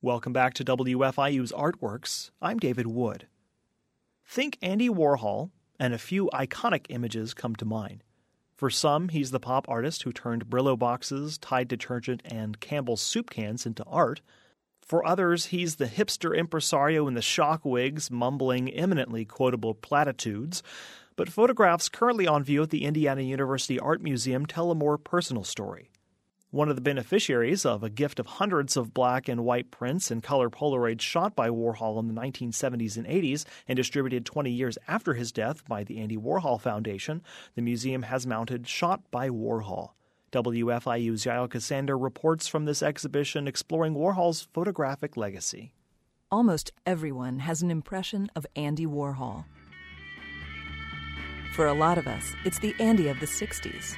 Welcome back to WFIU's Artworks. I'm David Wood. Think Andy Warhol, and a few iconic images come to mind. For some, he's the pop artist who turned Brillo boxes, Tide detergent, and Campbell's soup cans into art. For others, he's the hipster impresario in the shock wigs, mumbling eminently quotable platitudes. But photographs currently on view at the Indiana University Art Museum tell a more personal story. One of the beneficiaries of a gift of hundreds of black and white prints and color Polaroids shot by Warhol in the 1970s and 80s and distributed 20 years after his death by the Andy Warhol Foundation, the museum has mounted Shot by Warhol. WFIU's Yael Ksander reports from this exhibition exploring Warhol's photographic legacy. Almost everyone has an impression of Andy Warhol. For a lot of us, it's the Andy of the 60s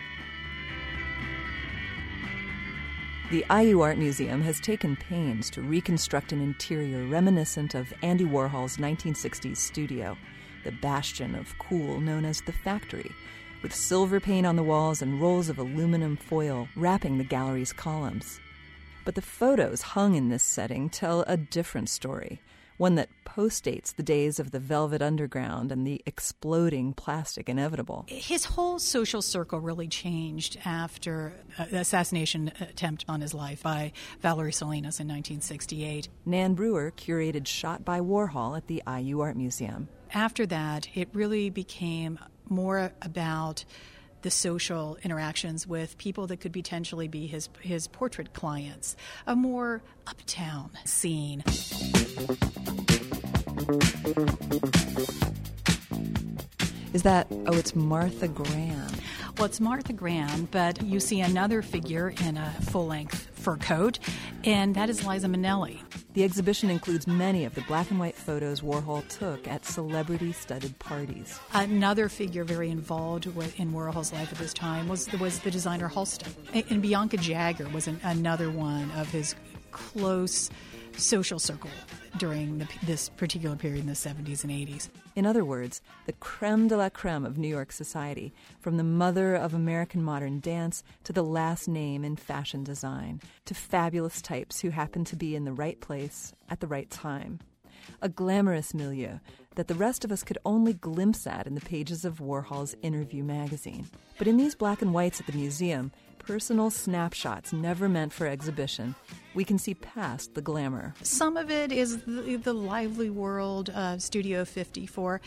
The IU Art Museum has taken pains to reconstruct an interior reminiscent of Andy Warhol's 1960s studio, the bastion of cool known as the Factory, with silver paint on the walls and rolls of aluminum foil wrapping the gallery's columns. But the photos hung in this setting tell a different story one that postdates the days of the velvet underground and the exploding plastic inevitable. His whole social circle really changed after uh, the assassination attempt on his life by Valerie Solanas in 1968. Nan Brewer curated Shot by Warhol at the IU Art Museum. After that, it really became more about the social interactions with people that could potentially be his his portrait clients, a more uptown scene. Is that oh it's Martha Graham. Well, it's Martha Graham, but you see another figure in a full length fur coat, and that is Liza Minnelli. The exhibition includes many of the black and white photos Warhol took at celebrity studded parties. Another figure very involved in Warhol's life at this time was, was the designer Halston. And Bianca Jagger was an, another one of his close social circle during the, this particular period in the 70s and 80s. In other words, the creme de la creme of New York society, from the mother of American modern dance to the last name in fashion design, to fabulous types who happen to be in the right place at the right time. A glamorous milieu that the rest of us could only glimpse at in the pages of Warhol's Interview magazine. But in these black and whites at the museum, personal snapshots never meant for exhibition, we can see past the glamour. Some of it is the, the lively world of Studio 54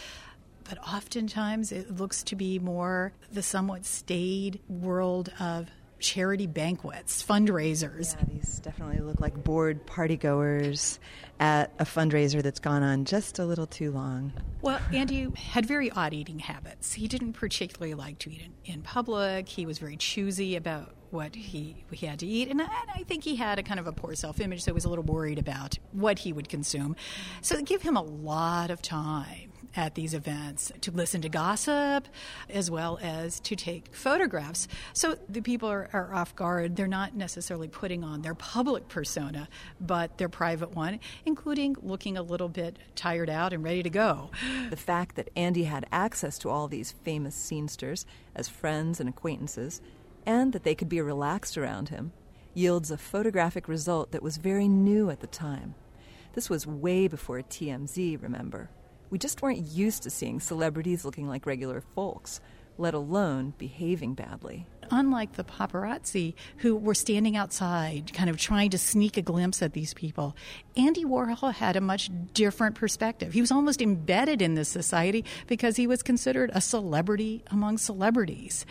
but oftentimes it looks to be more the somewhat staid world of charity banquets, fundraisers. Yeah, these definitely look like bored partygoers at a fundraiser that's gone on just a little too long. Well, Andy had very odd eating habits. He didn't particularly like to eat in, in public. He was very choosy about what he he had to eat, and I, and I think he had a kind of a poor self image, so he was a little worried about what he would consume. So give him a lot of time at these events to listen to gossip as well as to take photographs. So the people are, are, off guard. They're not necessarily putting on their public persona, but their private one, including looking a little bit tired out and ready to go. The fact that Andy had access to all these famous scenesters as friends and acquaintances, and that they could be relaxed around him, yields a photographic result that was very new at the time. This was way before TMZ, remember. We just weren't used to seeing celebrities looking like regular folks, let alone behaving badly. Unlike the paparazzi who were standing outside, kind of trying to sneak a glimpse at these people, Andy Warhol had a much different perspective. He was almost embedded in this society because he was considered a celebrity among celebrities.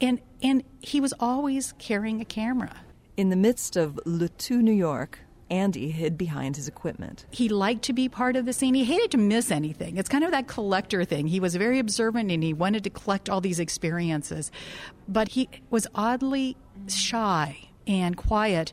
And, and he was always carrying a camera. In the midst of Le Tout New York, Andy hid behind his equipment. He liked to be part of the scene. He hated to miss anything. It's kind of that collector thing. He was very observant and he wanted to collect all these experiences. But he was oddly shy and quiet.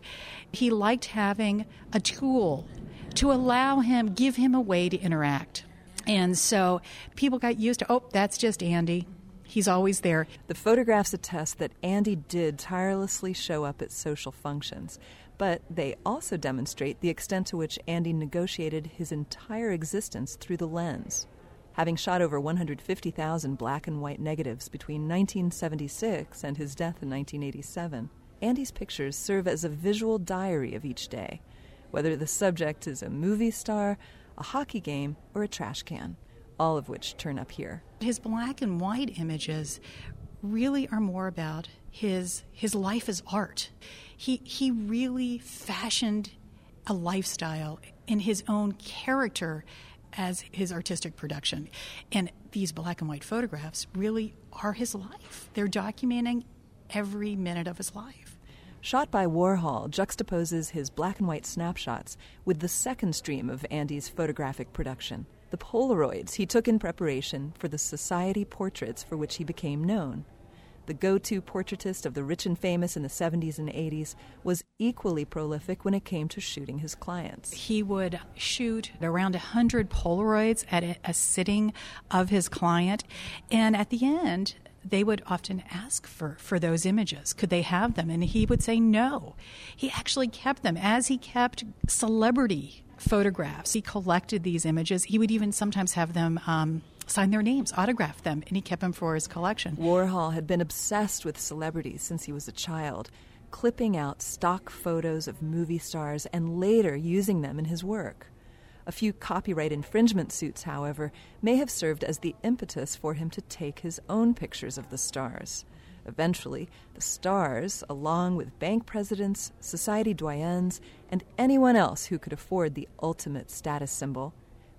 He liked having a tool to allow him, give him a way to interact. And so people got used to, oh, that's just Andy. He's always there. The photographs attest that Andy did tirelessly show up at social functions but they also demonstrate the extent to which Andy negotiated his entire existence through the lens. Having shot over 150,000 black and white negatives between 1976 and his death in 1987, Andy's pictures serve as a visual diary of each day, whether the subject is a movie star, a hockey game, or a trash can, all of which turn up here. His black and white images really are more about his his life as art. He he really fashioned a lifestyle in his own character as his artistic production. And these black and white photographs really are his life. They're documenting every minute of his life. Shot by Warhol juxtaposes his black and white snapshots with the second stream of Andy's photographic production the Polaroids he took in preparation for the society portraits for which he became known the go to portraitist of the rich and famous in the 70s and 80s, was equally prolific when it came to shooting his clients. He would shoot around 100 Polaroids at a, sitting of his client, and at the end, they would often ask for, for those images. Could they have them? And he would say no. He actually kept them as he kept celebrity photographs. He collected these images. He would even sometimes have them um, sign their names, autograph them, and he kept them for his collection. Warhol had been obsessed with celebrities since he was a child, clipping out stock photos of movie stars and later using them in his work. A few copyright infringement suits, however, may have served as the impetus for him to take his own pictures of the stars. Eventually, the stars, along with bank presidents, society doyens, and anyone else who could afford the ultimate status symbol,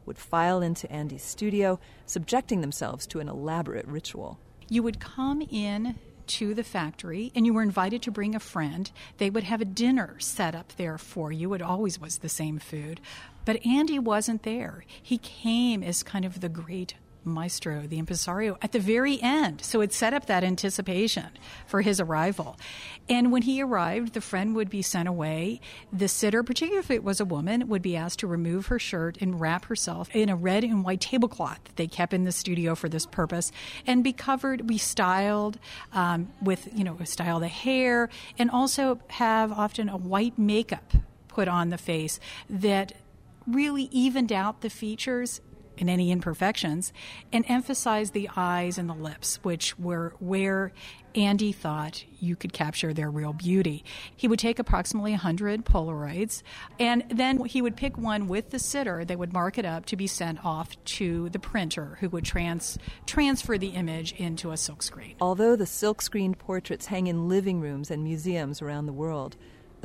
would file into Andy's studio, subjecting themselves to an elaborate ritual. You would come in to the factory and you were invited to bring a friend. They would have a dinner set up there for you. It always was the same food. But Andy wasn't there. He came as kind of the great maestro, the impresario, at the very end. So it set up that anticipation for his arrival. And when he arrived, the friend would be sent away. The sitter, particularly if it was a woman, would be asked to remove her shirt and wrap herself in a red and white tablecloth that they kept in the studio for this purpose and be covered, be styled um, with, you know, style the hair, and also have often a white makeup put on the face that really evened out the features and any imperfections, and emphasize the eyes and the lips, which were where Andy thought you could capture their real beauty. He would take approximately 100 Polaroids, and then he would pick one with the sitter. They would mark it up to be sent off to the printer, who would trans- transfer the image into a silkscreen. Although the silkscreened portraits hang in living rooms and museums around the world,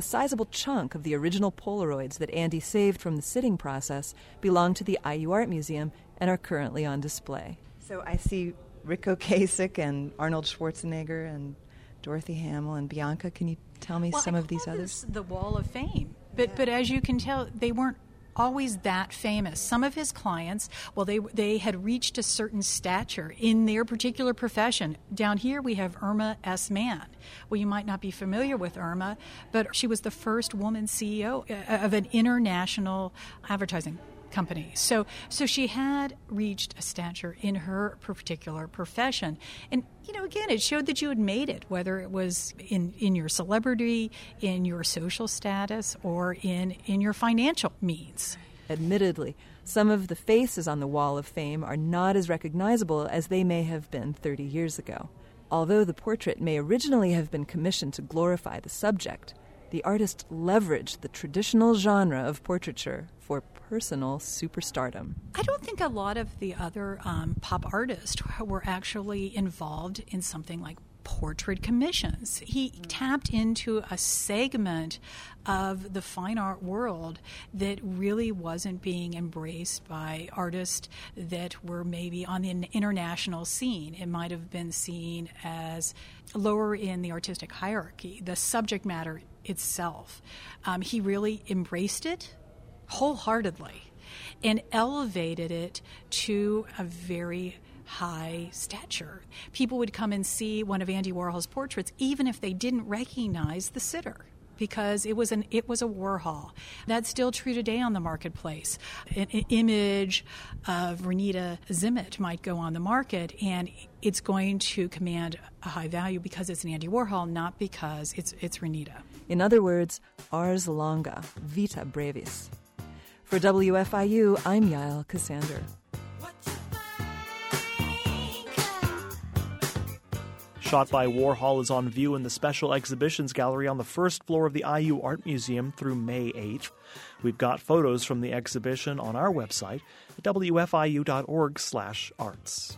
a sizable chunk of the original Polaroids that Andy saved from the sitting process belong to the IU Art Museum and are currently on display. So I see Ric Ocasek and Arnold Schwarzenegger and Dorothy Hamill and Bianca. Can you tell me well, some I of these others? The Wall of Fame. But yeah. but as you can tell, they weren't always that famous. Some of his clients, well, they they had reached a certain stature in their particular profession. Down here, we have Irma S. Mann. Well, you might not be familiar with Irma, but she was the first woman CEO uh, of an international advertising company. So, so she had reached a stature in her particular profession, and you know, again, it showed that you had made it, whether it was in in your celebrity, in your social status, or in in your financial means. Admittedly, some of the faces on the Wall of Fame are not as recognizable as they may have been 30 years ago. Although the portrait may originally have been commissioned to glorify the subject, the artist leveraged the traditional genre of portraiture for personal superstardom. I don't think a lot of the other um, pop artists were actually involved in something like portrait commissions. He tapped into a segment of the fine art world that really wasn't being embraced by artists that were maybe on the international scene. It might have been seen as lower in the artistic hierarchy, the subject matter itself. Um, he really embraced it wholeheartedly and elevated it to a very high stature. People would come and see one of Andy Warhol's portraits even if they didn't recognize the sitter because it was an it was a Warhol. That's still true today on the marketplace. An, an image of Renita Zimmet might go on the market and it's going to command a high value because it's an Andy Warhol, not because it's it's Renita. In other words, ars longa, vita brevis. For WFIU, I'm Yael Ksander. shot by Warhol is on view in the Special Exhibitions Gallery on the first floor of the IU Art Museum through May 8th. We've got photos from the exhibition on our website at wfiu.org/arts.